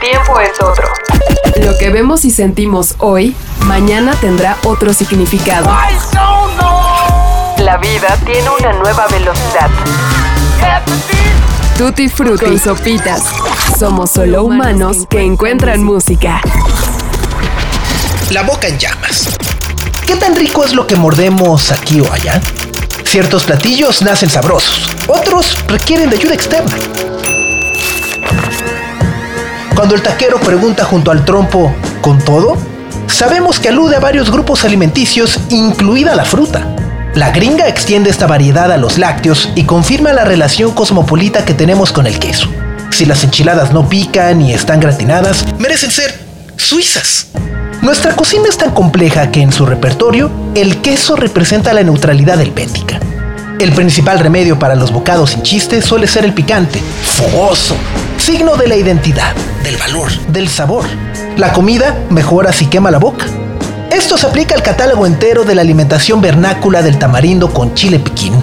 Tiempo es otro. Lo que vemos y sentimos hoy, mañana tendrá otro significado. La vida tiene una nueva velocidad. Tutti Frutti y Sopitas. Somos solo humanos que encuentran música. La boca en llamas. ¿Qué tan rico es lo que mordemos aquí o allá? Ciertos platillos nacen sabrosos, otros requieren de ayuda externa. Cuando el taquero pregunta junto al trompo, ¿con todo? Sabemos que alude a varios grupos alimenticios, incluida la fruta. La gringa extiende esta variedad a los lácteos y confirma la relación cosmopolita que tenemos con el queso. Si las enchiladas no pican y están gratinadas, merecen ser suizas. Nuestra cocina es tan compleja que en su repertorio el queso representa la neutralidad helvética. El principal remedio para los bocados sin chiste suele ser el picante, fogoso, signo de la identidad, del valor, del sabor. La comida mejora si quema la boca. Esto se aplica al catálogo entero de la alimentación vernácula del tamarindo con chile piquín,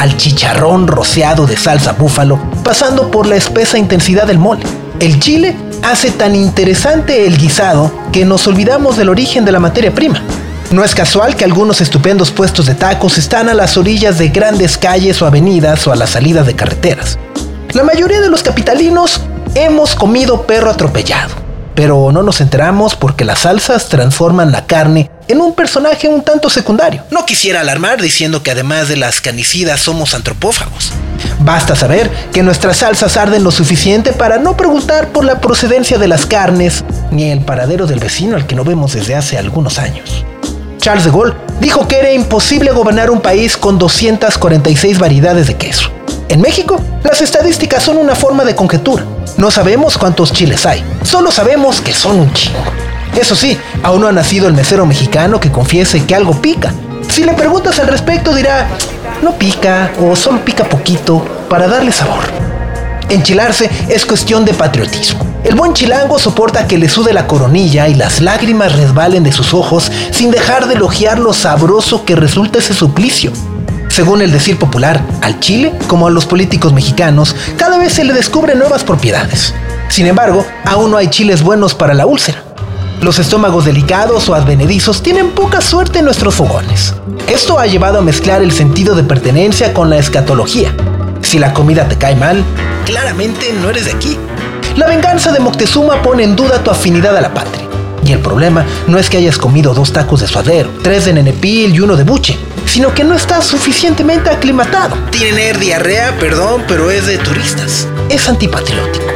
al chicharrón rociado de salsa búfalo, pasando por la espesa intensidad del mole. El chile hace tan interesante el guisado que nos olvidamos del origen de la materia prima. No es casual que algunos estupendos puestos de tacos están a las orillas de grandes calles o avenidas o a la salida de carreteras. La mayoría de los capitalinos hemos comido perro atropellado, pero no nos enteramos porque las salsas transforman la carne en un personaje un tanto secundario. No quisiera alarmar diciendo que además de las canicidas somos antropófagos. Basta saber que nuestras salsas arden lo suficiente para no preguntar por la procedencia de las carnes ni el paradero del vecino al que no vemos desde hace algunos años. Charles de Gaulle dijo que era imposible gobernar un país con 246 variedades de queso. En México, las estadísticas son una forma de conjetura. No sabemos cuántos chiles hay, solo sabemos que son un chingo. Eso sí, aún no ha nacido el mesero mexicano que confiese que algo pica. Si le preguntas al respecto dirá, no pica o solo pica poquito para darle sabor. Enchilarse es cuestión de patriotismo. El buen chilango soporta que le sude la coronilla y las lágrimas resbalen de sus ojos sin dejar de elogiar lo sabroso que resulta ese suplicio. Según el decir popular, al chile, como a los políticos mexicanos, cada vez se le descubren nuevas propiedades. Sin embargo, aún no hay chiles buenos para la úlcera. Los estómagos delicados o advenedizos tienen poca suerte en nuestros fogones. Esto ha llevado a mezclar el sentido de pertenencia con la escatología. Si la comida te cae mal, claramente no eres de aquí. La venganza de Moctezuma pone en duda tu afinidad a la patria. Y el problema no es que hayas comido dos tacos de suadero, tres de nenepil y uno de buche, sino que no estás suficientemente aclimatado. Tiene diarrea, perdón, pero es de turistas. Es antipatriótico.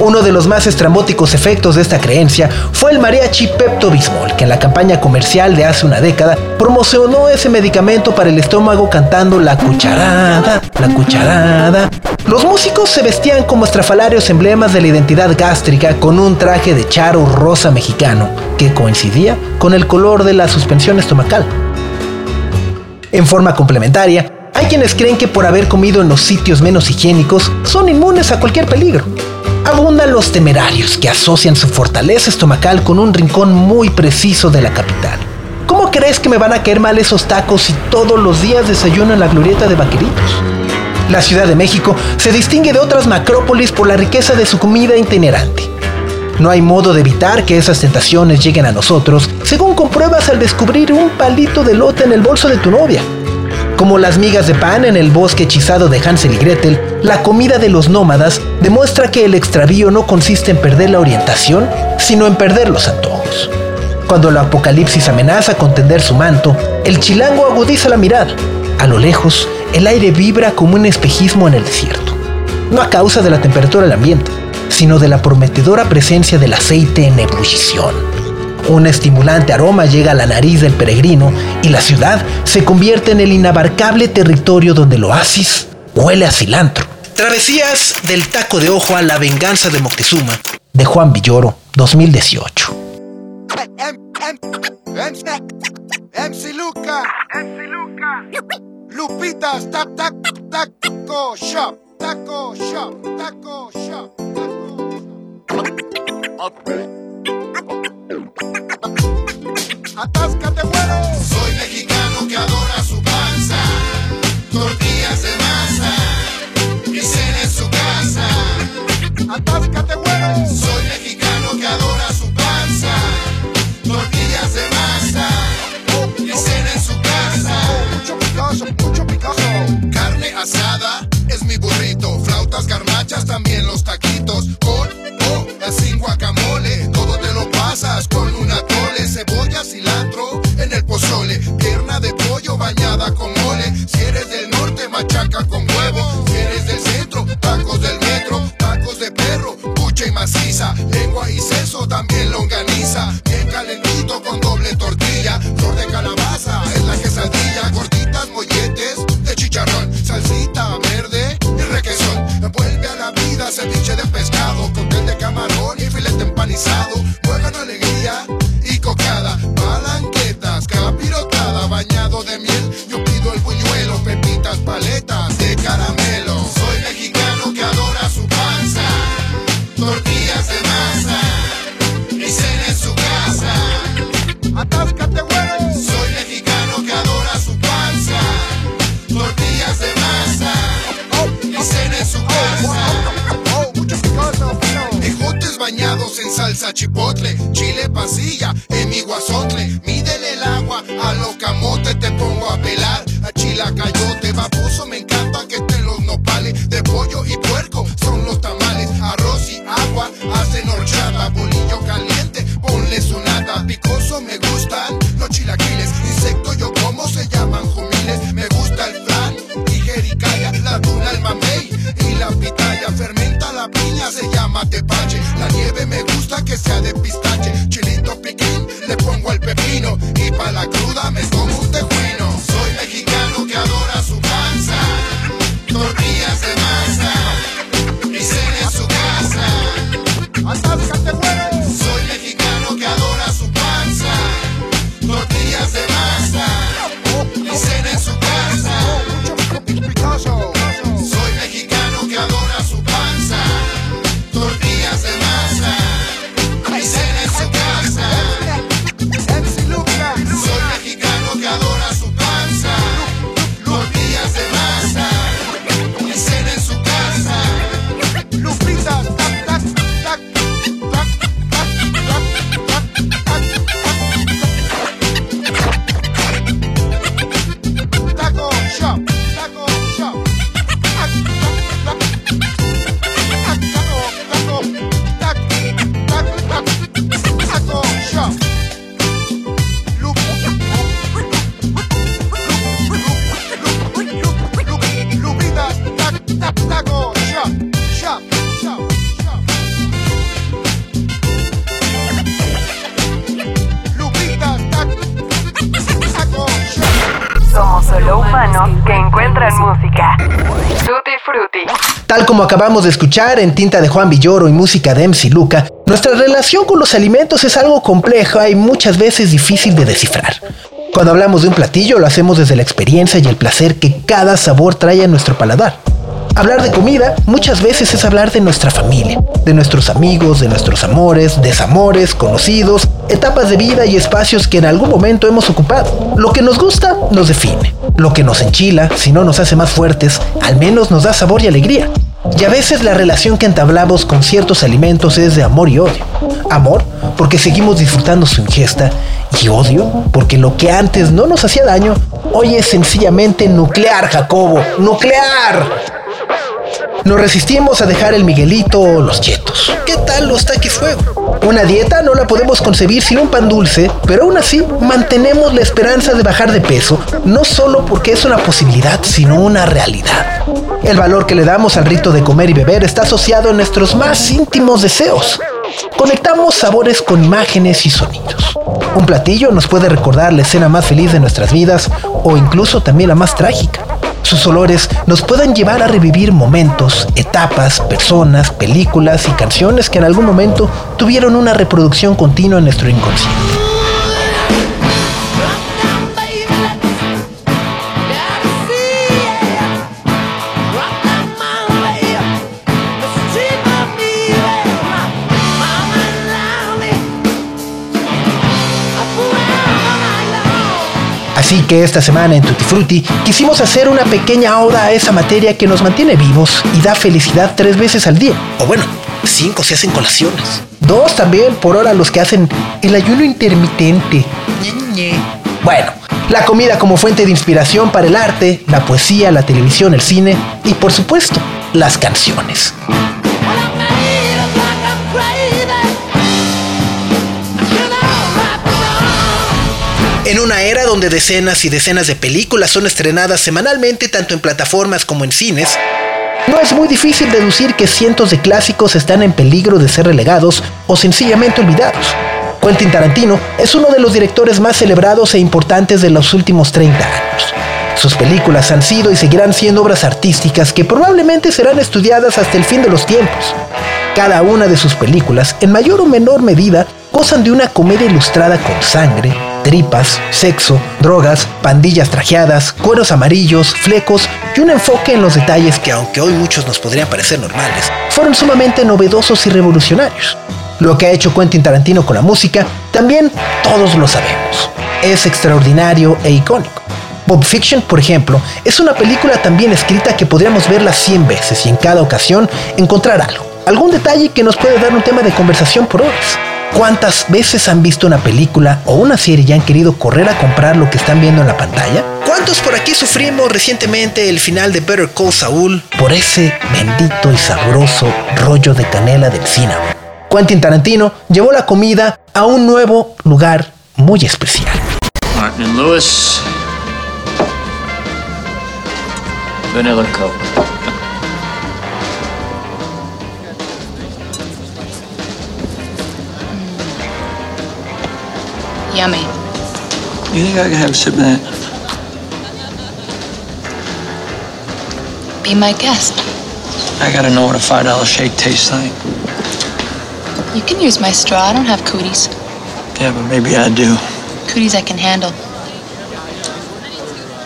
Uno de los más estrambóticos efectos de esta creencia fue el mariachi Pepto-Bismol, que en la campaña comercial de hace una década promocionó ese medicamento para el estómago cantando la cucharada, la cucharada. Los músicos se vestían como estrafalarios emblemas de la identidad gástrica con un traje de charo rosa mexicano que coincidía con el color de la suspensión estomacal. En forma complementaria, hay quienes creen que por haber comido en los sitios menos higiénicos son inmunes a cualquier peligro. Abundan los temerarios que asocian su fortaleza estomacal con un rincón muy preciso de la capital. ¿Cómo crees que me van a caer mal esos tacos si todos los días desayuno en la glorieta de vaqueritos? La Ciudad de México se distingue de otras macrópolis por la riqueza de su comida itinerante. No hay modo de evitar que esas tentaciones lleguen a nosotros, según compruebas al descubrir un palito de lote en el bolso de tu novia. Como las migas de pan en el bosque hechizado de Hansel y Gretel, la comida de los nómadas demuestra que el extravío no consiste en perder la orientación, sino en perder los antojos. Cuando el apocalipsis amenaza con tender su manto, el chilango agudiza la mirada. A lo lejos, el aire vibra como un espejismo en el desierto. No a causa de la temperatura del ambiente, sino de la prometedora presencia del aceite en ebullición. Un estimulante aroma llega a la nariz del peregrino y la ciudad se convierte en el inabarcable territorio donde el oasis huele a cilantro. Travesías del taco de ojo a la venganza de Moctezuma, de Juan Villoro, 2018. MC Luca. MC Luca. Lupitas, tac, tac, taco shop. Taco shop. Taco shop. Atáscate, güey. Acabamos de escuchar en tinta de Juan Villoro y música de MC Luca, nuestra relación con los alimentos es algo compleja y muchas veces difícil de descifrar. Cuando hablamos de un platillo lo hacemos desde la experiencia y el placer que cada sabor trae a nuestro paladar. Hablar de comida muchas veces es hablar de nuestra familia, de nuestros amigos, de nuestros amores, desamores, conocidos, etapas de vida y espacios que en algún momento hemos ocupado. Lo que nos gusta nos define. Lo que nos enchila, si no nos hace más fuertes, al menos nos da sabor y alegría. Y a veces la relación que entablamos con ciertos alimentos es de amor y odio. Amor porque seguimos disfrutando su ingesta y odio porque lo que antes no nos hacía daño, hoy es sencillamente nuclear, Jacobo, nuclear. Nos resistimos a dejar el Miguelito o los chetos. ¿Qué tal los taquis fuego? Una dieta no la podemos concebir sin un pan dulce, pero aún así mantenemos la esperanza de bajar de peso, no solo porque es una posibilidad, sino una realidad. El valor que le damos al rito de comer y beber está asociado a nuestros más íntimos deseos. Conectamos sabores con imágenes y sonidos. Un platillo nos puede recordar la escena más feliz de nuestras vidas o incluso también la más trágica. sus olores nos puedan llevar a revivir momentos, etapas, personas, películas y canciones que en algún momento tuvieron una reproducción continua en nuestro inconsciente. Así que esta semana en Tutti Frutti quisimos hacer una pequeña oda a esa materia que nos mantiene vivos y da felicidad tres veces al día. O bueno, cinco si hacen colaciones. Dos también por hora los que hacen el ayuno intermitente. Bueno, la comida como fuente de inspiración para el arte, la poesía, la televisión, el cine y por supuesto, las canciones. En una era donde decenas y decenas de películas son estrenadas semanalmente tanto en plataformas como en cines, no es muy difícil deducir que cientos de clásicos están en peligro de ser relegados o sencillamente olvidados. Quentin Tarantino es uno de los directores más celebrados e importantes de los últimos 30 años. Sus películas han sido y seguirán siendo obras artísticas que probablemente serán estudiadas hasta el fin de los tiempos. Cada una de sus películas, en mayor o menor medida, gozan de una comedia ilustrada con sangre, tripas, sexo, drogas, pandillas trajeadas, cueros amarillos, flecos y un enfoque en los detalles que aunque hoy muchos nos podrían parecer normales, fueron sumamente novedosos y revolucionarios. Lo que ha hecho Quentin Tarantino con la música, también todos lo sabemos. Es extraordinario e icónico. Bob Fiction, por ejemplo, es una película tan bien escrita que podríamos verla 100 veces y en cada ocasión encontrar algo, algún detalle que nos puede dar un tema de conversación por horas. ¿Cuántas veces han visto una película o una serie y han querido correr a comprar lo que están viendo en la pantalla? ¿Cuántos por aquí sufrimos recientemente el final de Better Call Saul por ese bendito y sabroso rollo de canela del cine? Quentin Tarantino llevó la comida a un nuevo lugar muy especial. Martin Lewis. Vanilla Coke. Yummy. You think I can have a sip of that? Be my guest. I gotta know what a five dollar shake tastes like. You can use my straw. I don't have cooties. Yeah, but maybe I do. Cooties I can handle.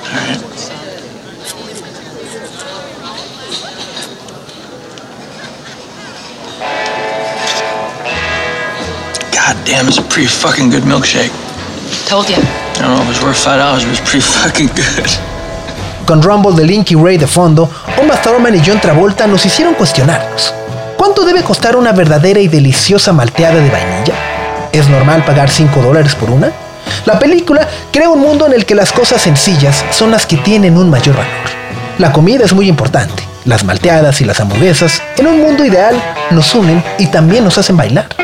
All right. Damn, it's a pretty fucking good milkshake. Told you. I don't know if it was worth five dollars, but it's pretty fucking good. Con Rumble de Linky Ray de fondo, Uma Thurman y John Travolta nos hicieron cuestionarnos. ¿Cuánto debe costar una verdadera y deliciosa malteada de vainilla? ¿Es normal pagar 5 dólares por una? La película crea un mundo en el que las cosas sencillas son las que tienen un mayor valor. La comida es muy importante. Las malteadas y las hamburguesas, en un mundo ideal, nos unen y también nos hacen bailar.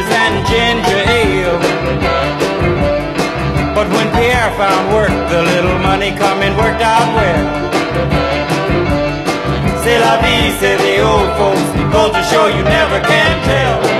TV and ginger ale. But when Pierre found work, the little money coming worked out well. C'est la vie, say the old folks. To show you never can tell.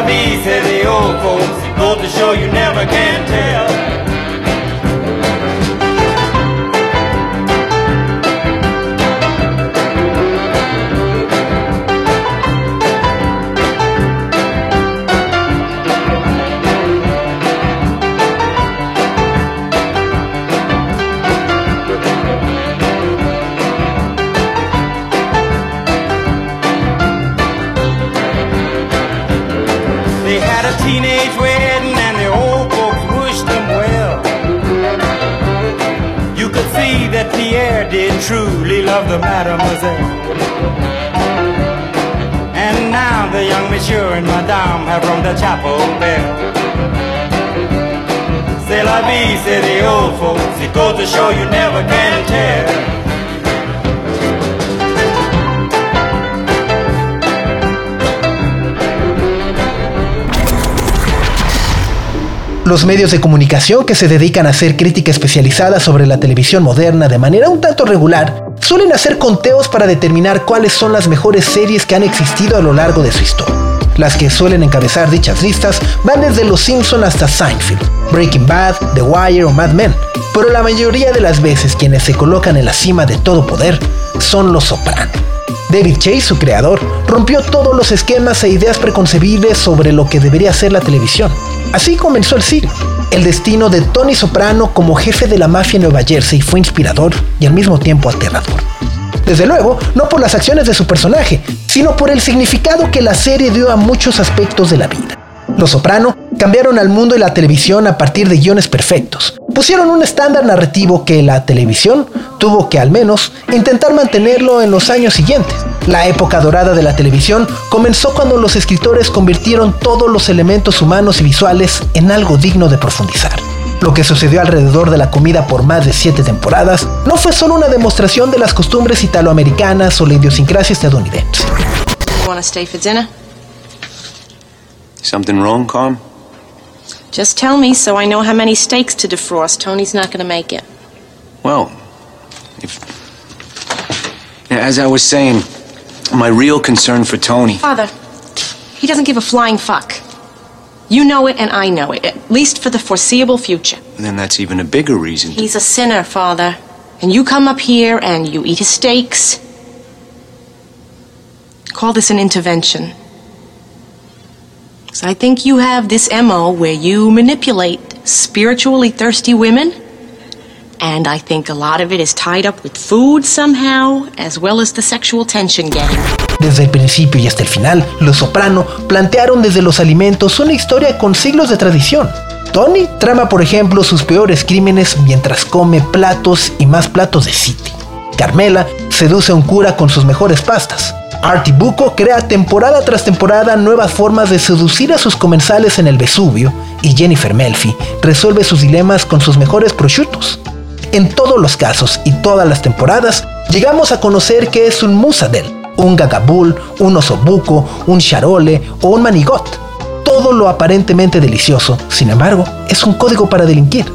Vie, the old folks. Goes to show you never can tell. Mademoiselle. And now the young monsieur and madame have rung the chapel bell. C'est la vie, say the old folks. It goes to show you never can tell. Los medios de comunicación que se dedican a hacer crítica especializada sobre la televisión moderna de manera un tanto regular suelen hacer conteos para determinar cuáles son las mejores series que han existido a lo largo de su historia. Las que suelen encabezar dichas listas van desde Los Simpson hasta Seinfeld, Breaking Bad, The Wire o Mad Men, pero la mayoría de las veces quienes se colocan en la cima de todo poder son Los Soprano. David Chase, su creador, rompió todos los esquemas e ideas preconcebibles sobre lo que debería ser la televisión. Así comenzó el siglo. El destino de Tony Soprano como jefe de la mafia en Nueva Jersey fue inspirador y al mismo tiempo aterrador. Desde luego, no por las acciones de su personaje, sino por el significado que la serie dio a muchos aspectos de la vida. Los Soprano cambiaron al mundo y la televisión a partir de guiones perfectos. Pusieron un estándar narrativo que la televisión tuvo que al menos intentar mantenerlo en los años siguientes. La época dorada de la televisión comenzó cuando los escritores convirtieron todos los elementos humanos y visuales en algo digno de profundizar. Lo que sucedió alrededor de la comida por más de siete temporadas no fue solo una demostración de las costumbres italoamericanas o la idiosincrasia estadounidense. Something wrong, Carm? Just tell me so I know how many steaks to defrost. Tony's not going to make it. Well, if. As I was saying, my real concern for Tony. Father, he doesn't give a flying fuck. You know it and I know it, at least for the foreseeable future. Then that's even a bigger reason. He's a sinner, Father. And you come up here and you eat his steaks. Call this an intervention. 'Cause I think you have this MO where you manipulate spiritually thirsty women. And I think a lot of it is tied up with food somehow, as well as the sexual tension getting. Desde el principio y hasta el final, Los Soprano plantearon desde los alimentos una historia con siglos de tradición. Tony trama, por ejemplo, sus peores crímenes mientras come platos y más platos de City. Carmela seduce a un cura con sus mejores pastas. Artie Bucco crea temporada tras temporada nuevas formas de seducir a sus comensales en el Vesubio y Jennifer Melfi resuelve sus dilemas con sus mejores prosciutos. En todos los casos y todas las temporadas, llegamos a conocer qué es un musadel, un gagabul, un osobuco, un charole o un manigot. Todo lo aparentemente delicioso, sin embargo, es un código para delinquir.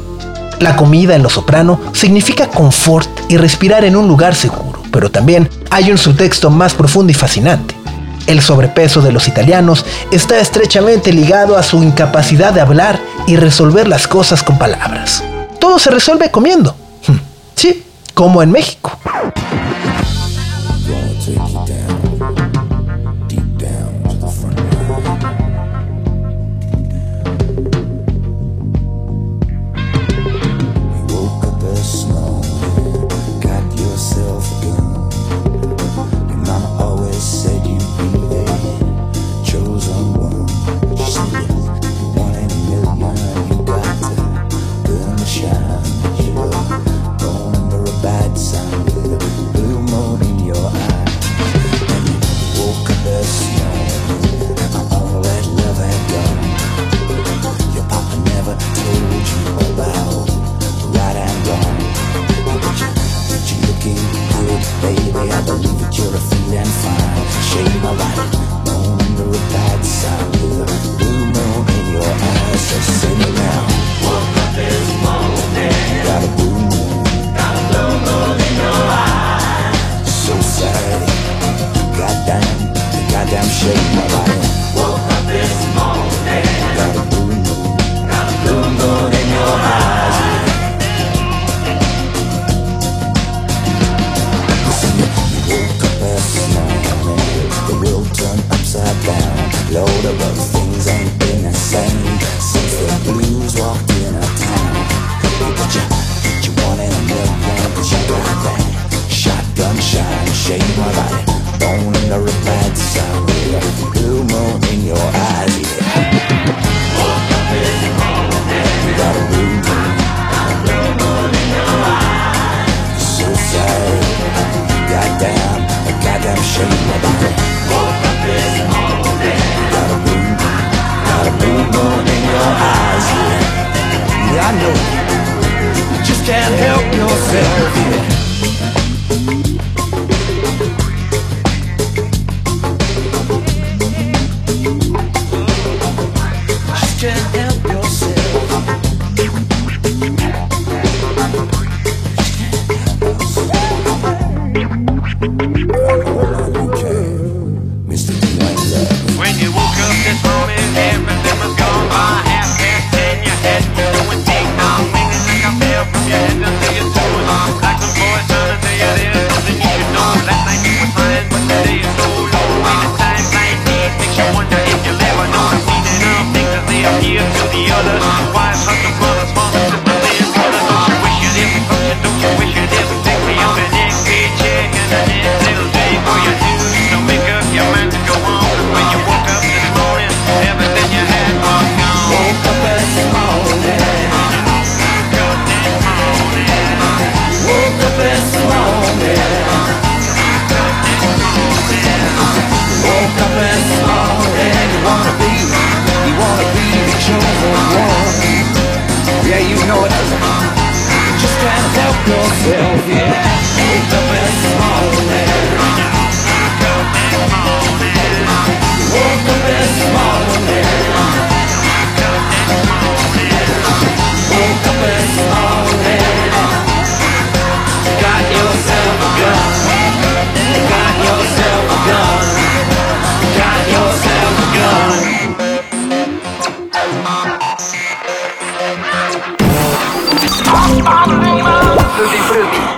La comida en Lo Soprano significa confort y respirar en un lugar seguro, pero también hay un subtexto más profundo y fascinante. El sobrepeso de los italianos está estrechamente ligado a su incapacidad de hablar y resolver las cosas con palabras. Todo se resuelve comiendo. Sí, como en México.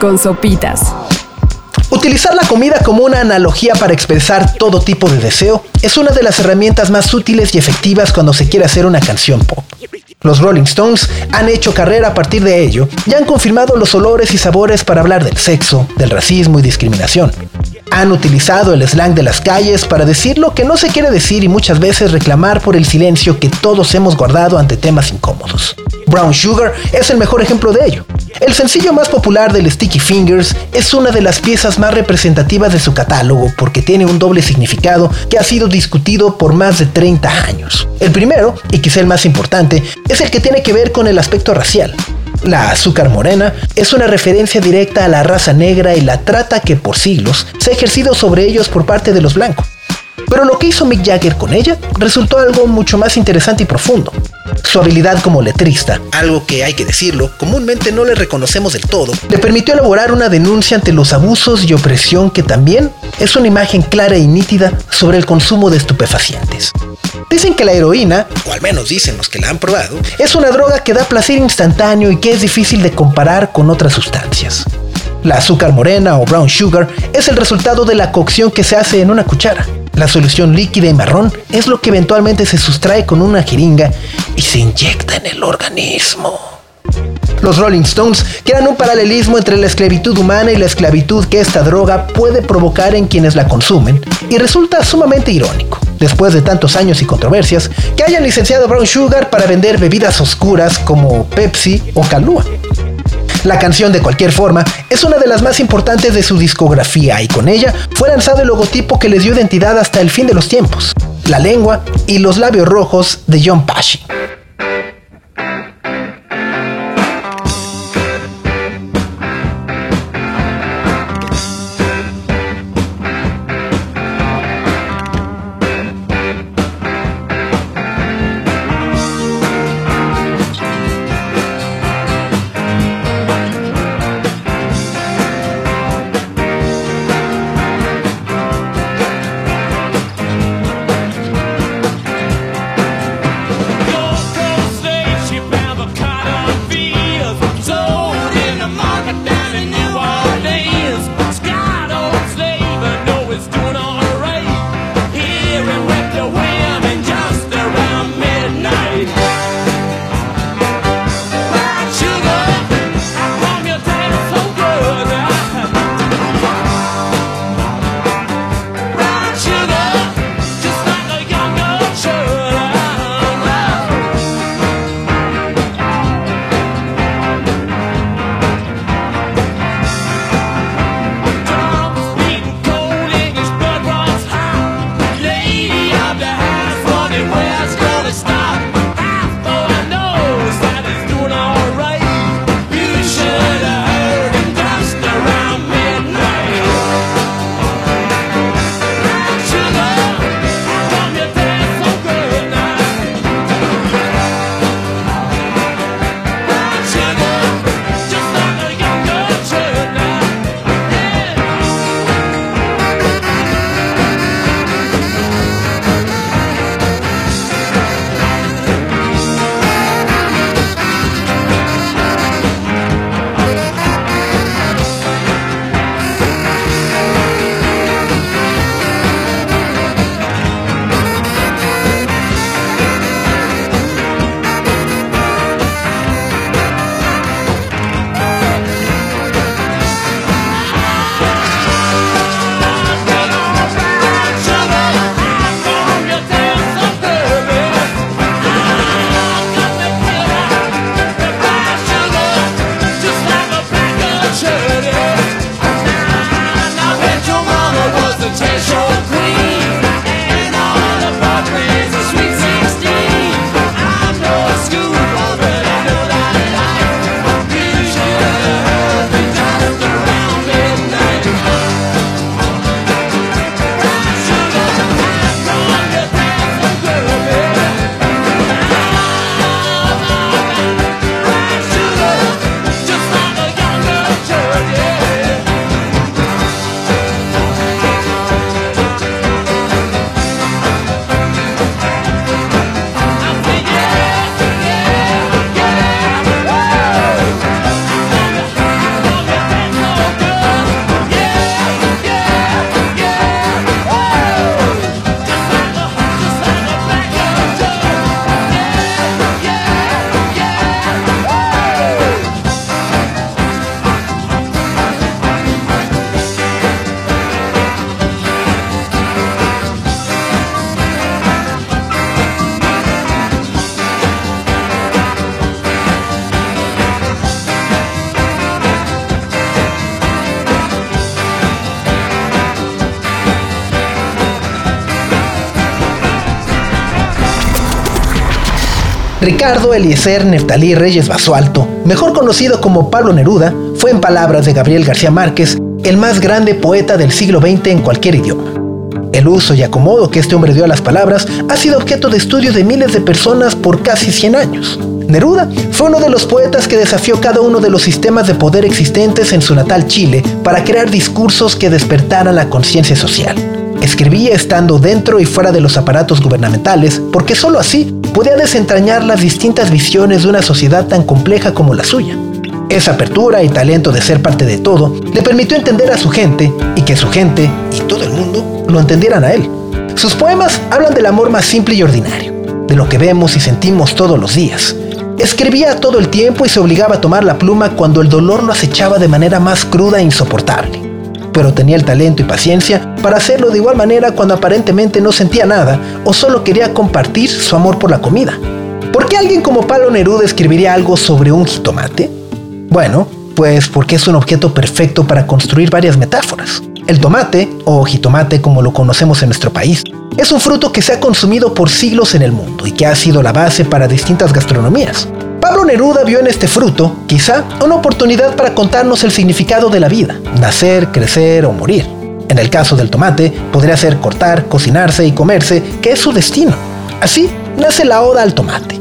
Con sopitas. Utilizar la comida como una analogía para expresar todo tipo de deseo es una de las herramientas más útiles y efectivas cuando se quiere hacer una canción pop. Los Rolling Stones han hecho carrera a partir de ello y han confirmado los olores y sabores para hablar del sexo, del racismo y discriminación. Han utilizado el slang de las calles para decir lo que no se quiere decir y muchas veces reclamar por el silencio que todos hemos guardado ante temas incómodos. Brown Sugar es el mejor ejemplo de ello. El sencillo más popular del Sticky Fingers es una de las piezas más representativas de su catálogo porque tiene un doble significado que ha sido discutido por más de 30 años. El primero, y quizá el más importante, es el que tiene que ver con el aspecto racial. La azúcar morena es una referencia directa a la raza negra y la trata que por siglos se ha ejercido sobre ellos por parte de los blancos. Pero lo que hizo Mick Jagger con ella resultó algo mucho más interesante y profundo. Su habilidad como letrista, algo que hay que decirlo, comúnmente no le reconocemos del todo, le permitió elaborar una denuncia ante los abusos y opresión que también es una imagen clara y nítida sobre el consumo de estupefacientes. Dicen que la heroína, o al menos dicen los que la han probado, es una droga que da placer instantáneo y que es difícil de comparar con otras sustancias. La azúcar morena o brown sugar es el resultado de la cocción que se hace en una cuchara. La solución líquida y marrón es lo que eventualmente se sustrae con una jeringa y se inyecta en el organismo. Los Rolling Stones crean un paralelismo entre la esclavitud humana y la esclavitud que esta droga puede provocar en quienes la consumen, y resulta sumamente irónico, después de tantos años y controversias, que hayan licenciado Brown Sugar para vender bebidas oscuras como Pepsi o Calúa. La canción de cualquier forma es una de las más importantes de su discografía y con ella fue lanzado el logotipo que les dio identidad hasta el fin de los tiempos, la lengua y los labios rojos de John Pashy. Ricardo Eliezer Neftalí Reyes Basualto, mejor conocido como Pablo Neruda, fue en palabras de Gabriel García Márquez el más grande poeta del siglo XX en cualquier idioma. El uso y acomodo que este hombre dio a las palabras ha sido objeto de estudio de miles de personas por casi 100 años. Neruda fue uno de los poetas que desafió cada uno de los sistemas de poder existentes en su natal Chile para crear discursos que despertaran la conciencia social. Escribía estando dentro y fuera de los aparatos gubernamentales porque sólo así podía desentrañar las distintas visiones de una sociedad tan compleja como la suya. Esa apertura y talento de ser parte de todo le permitió entender a su gente y que su gente y todo el mundo lo entendieran a él. Sus poemas hablan del amor más simple y ordinario, de lo que vemos y sentimos todos los días. Escribía todo el tiempo y se obligaba a tomar la pluma cuando el dolor lo acechaba de manera más cruda e insoportable. Pero tenía el talento y paciencia para hacerlo de igual manera cuando aparentemente no sentía nada o solo quería compartir su amor por la comida. ¿Por qué alguien como Pablo Neruda escribiría algo sobre un jitomate? Bueno, pues porque es un objeto perfecto para construir varias metáforas. El tomate, o jitomate como lo conocemos en nuestro país, es un fruto que se ha consumido por siglos en el mundo y que ha sido la base para distintas gastronomías. Pablo Neruda vio en este fruto, quizá, una oportunidad para contarnos el significado de la vida, nacer, crecer o morir. En el caso del tomate, podría ser cortar, cocinarse y comerse, que es su destino. Así nace la oda al tomate.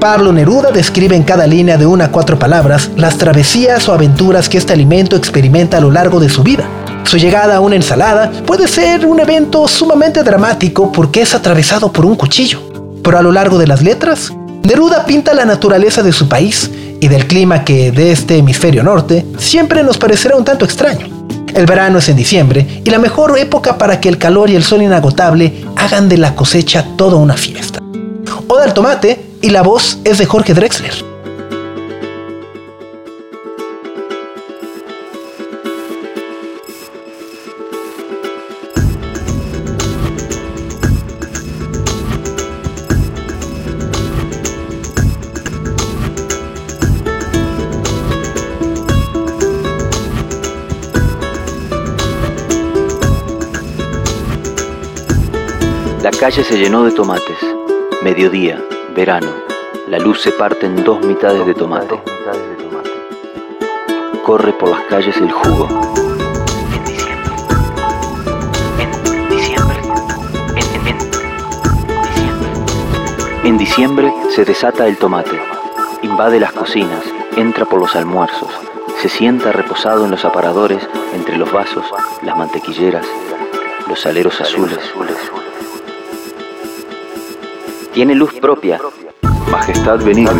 Pablo Neruda describe en cada línea de una a cuatro palabras las travesías o aventuras que este alimento experimenta a lo largo de su vida. Su llegada a una ensalada puede ser un evento sumamente dramático porque es atravesado por un cuchillo. Pero a lo largo de las letras, Neruda pinta la naturaleza de su país y del clima que de este hemisferio norte siempre nos parecerá un tanto extraño. El verano es en diciembre y la mejor época para que el calor y el sol inagotable hagan de la cosecha toda una fiesta. Oda al tomate y la voz es de Jorge Drexler. Calle se llenó de tomates. Mediodía, verano. La luz se parte en dos mitades de tomate. Corre por las calles el jugo. En diciembre. En diciembre. En, en- diciembre. En diciembre se desata el tomate. Invade las cocinas, entra por los almuerzos, se sienta reposado en los aparadores, entre los vasos, las mantequilleras, los aleros azules. Tiene luz propia, majestad benigna.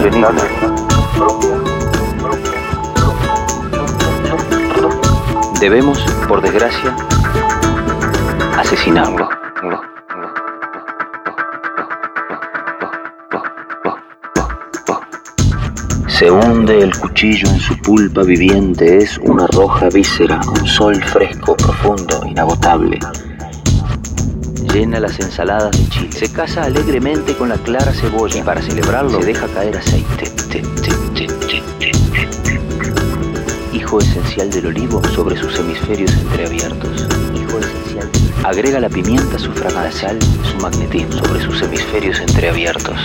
Debemos, por desgracia, asesinarlo. Se hunde el cuchillo en su pulpa viviente, es una roja víscera, un sol fresco, profundo, inagotable. Llena las ensaladas de chile. Se casa alegremente con la clara cebolla y para celebrarlo se deja caer aceite. Te, te, te, te, te, te. Hijo esencial del olivo sobre sus hemisferios entreabiertos. Hijo esencial. Agrega la pimienta, su fragancia, sal, su magnetismo sobre sus hemisferios entreabiertos.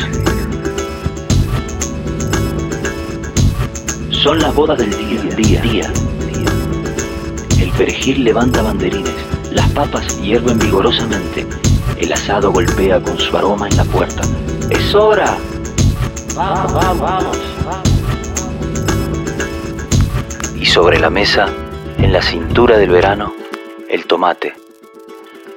Son las bodas del día, día, día. El perejil levanta banderines, las papas hierven vigorosamente, el asado golpea con su aroma en la puerta. ¡Es hora! ¡Vamos, vamos, vamos! Y sobre la mesa, en la cintura del verano, el tomate.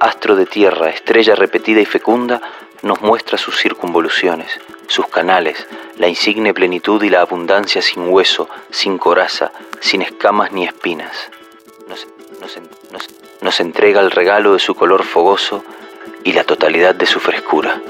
Astro de tierra, estrella repetida y fecunda, nos muestra sus circunvoluciones, sus canales, la insigne plenitud y la abundancia sin hueso, sin coraza, sin escamas ni espinas. Nos entrega el regalo de su color fogoso y la totalidad de su frescura.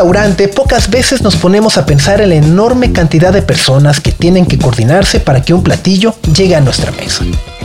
Restaurante, pocas veces nos ponemos a pensar en la enorme cantidad de personas que tienen que coordinarse para que un platillo llegue a nuestra mesa.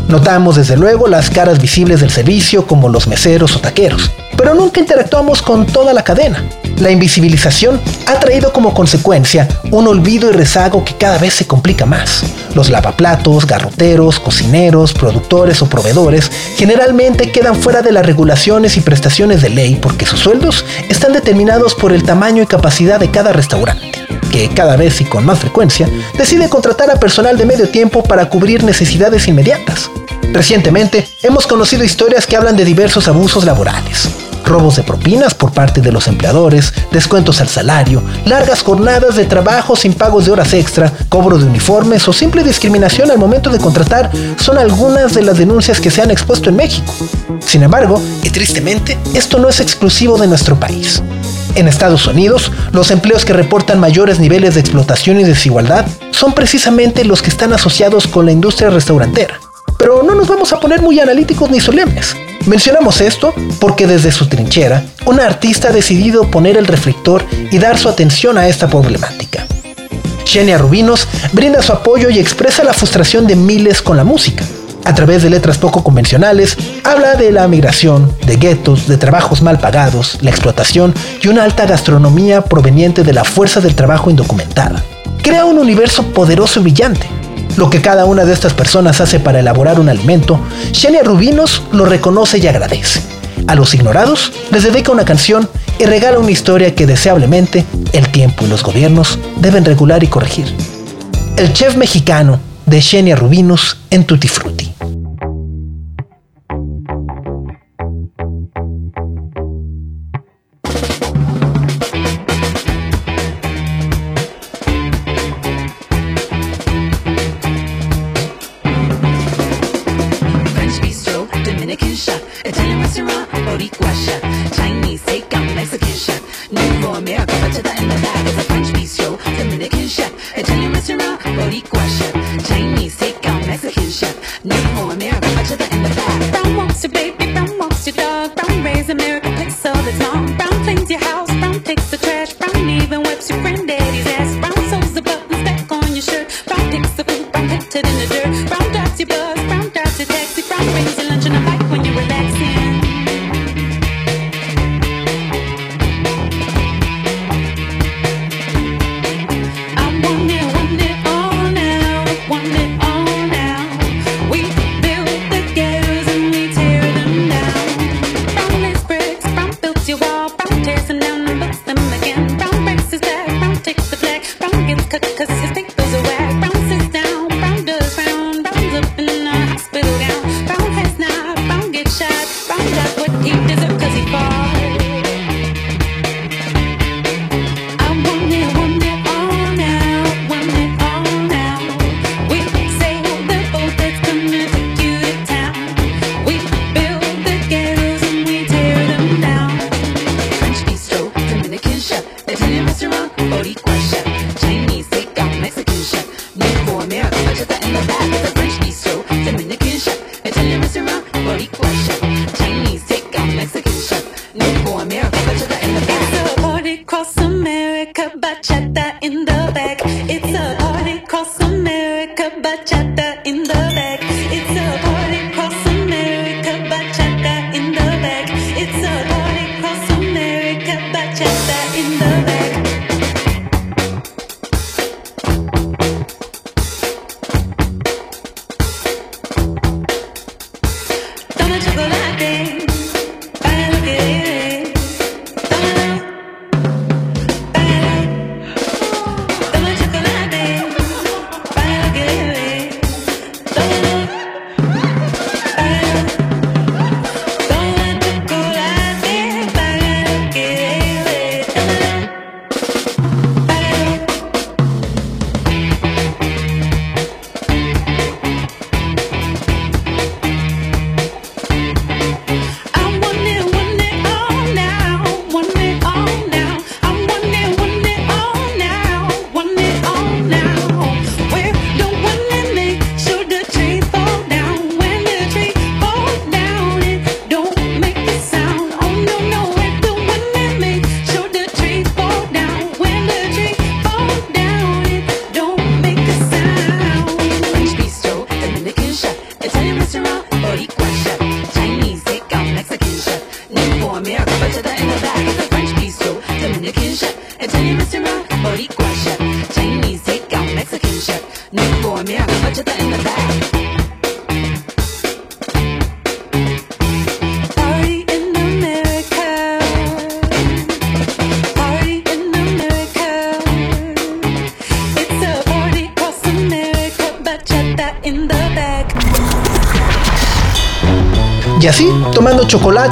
Notamos desde luego las caras visibles del servicio como los meseros o taqueros, pero nunca interactuamos con toda la cadena. La invisibilización ha traído como consecuencia un olvido y rezago que cada vez se complica más. Los lavaplatos, garroteros, cocineros, productores o proveedores generalmente quedan fuera de las regulaciones y prestaciones de ley porque sus sueldos están determinados por el tamaño y capacidad de cada restaurante que cada vez y con más frecuencia decide contratar a personal de medio tiempo para cubrir necesidades inmediatas. Recientemente hemos conocido historias que hablan de diversos abusos laborales, robos de propinas por parte de los empleadores, descuentos al salario, largas jornadas de trabajo sin pagos de horas extra, cobro de uniformes o simple discriminación al momento de contratar son algunas de las denuncias que se han expuesto en México. Sin embargo, y tristemente, esto no es exclusivo de nuestro país. En Estados Unidos, los empleos que reportan mayores niveles de explotación y desigualdad son precisamente los que están asociados con la industria restaurantera. Pero no nos vamos a poner muy analíticos ni solemnes. Mencionamos esto porque desde su trinchera, una artista ha decidido poner el reflector y dar su atención a esta problemática. Xenia Rubinos brinda su apoyo y expresa la frustración de miles con la música. A través de letras poco convencionales, habla de la migración, de guetos, de trabajos mal pagados, la explotación y una alta gastronomía proveniente de la fuerza del trabajo indocumentada. Crea un universo poderoso y brillante. Lo que cada una de estas personas hace para elaborar un alimento, Xenia Rubinos lo reconoce y agradece. A los ignorados les dedica una canción y regala una historia que deseablemente el tiempo y los gobiernos deben regular y corregir. El chef mexicano de Xenia Rubinos en Tutti Frutti.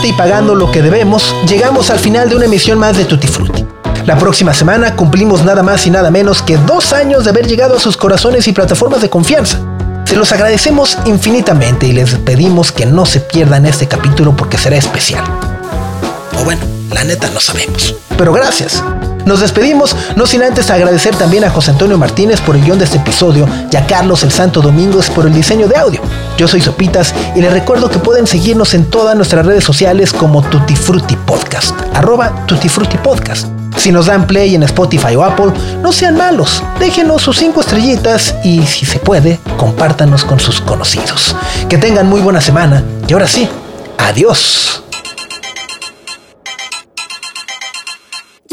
Y pagando lo que debemos, llegamos al final de una emisión más de Tutti Frutti. La próxima semana cumplimos nada más y nada menos que dos años de haber llegado a sus corazones y plataformas de confianza. Se los agradecemos infinitamente y les pedimos que no se pierdan este capítulo porque será especial. O bueno, la neta no sabemos. Pero gracias. Nos despedimos, no sin antes agradecer también a José Antonio Martínez por el guion de este episodio y a Carlos el Santo Domingos por el diseño de audio. Yo soy Sopitas y les recuerdo que pueden seguirnos en todas nuestras redes sociales como Tutti Frutti Podcast, arroba Tutti Frutti Podcast. Si nos dan play en Spotify o Apple, no sean malos, déjenos sus cinco estrellitas y si se puede, compártanos con sus conocidos. Que tengan muy buena semana y ahora sí, adiós.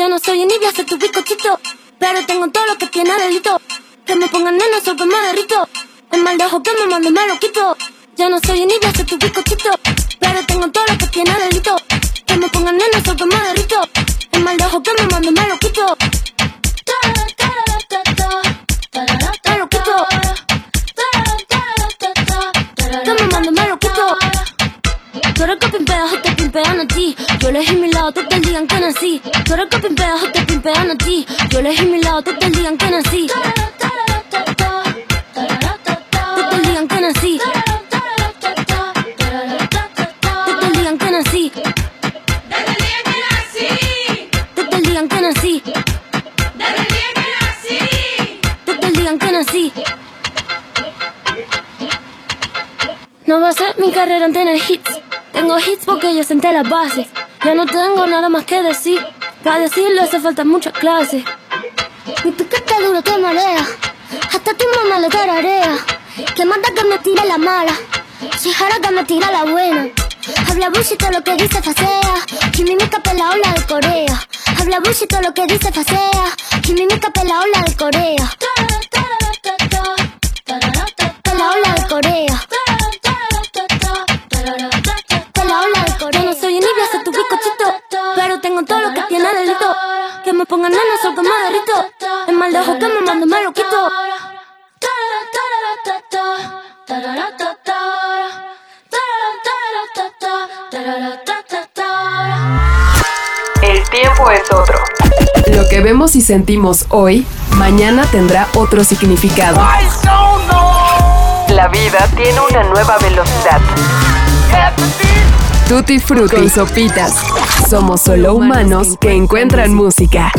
Yo no soy envidia, soy tu bizcochito. Pero tengo todo lo que tiene delito. Que me pongan nena, soy que me derrito. El mal de ojo que me mando me lo quito. Yo no soy envidia, soy tu bizcochito. Pero tengo todo lo que tiene delito. Que me pongan nena, soy que me derrito. El mal de ojo que me mando me lo quito. Me. Que me te ti. Yo elegí mi lado, tú te digan que nací. Tú eres que pimpeas o te pimpean a ti. Yo elegí mi lado, tú te digan que nací. Tú te digan que nací. Tú te digan que nací. Tú te digan que nací. Tú te digan que nací. No va a ser mi carrera en tener hits. Tengo hits porque yo senté las bases. Ya no tengo nada más que decir. Para decirlo hace falta mucha clase. Mi piquete duro te marea. Hasta tu mamá le tararea. Que manda que me tire la mala. Si jara que me tira la buena. Habla bullshit lo que dice facea. Quimimica pela ola de Corea. Habla bullshit lo que dice facea. Quimimica pela ola de Corea. Pela ola de Corea. Todo lo que tiene delito. Que me pongan nena, soy que me derrito. El mal de ojo que me mando me lo quito. El tiempo es otro. Lo que vemos y sentimos hoy, mañana tendrá otro significado. La vida tiene una nueva velocidad. Tutti Frutti con sopitas. Somos solo humanos que encuentran música.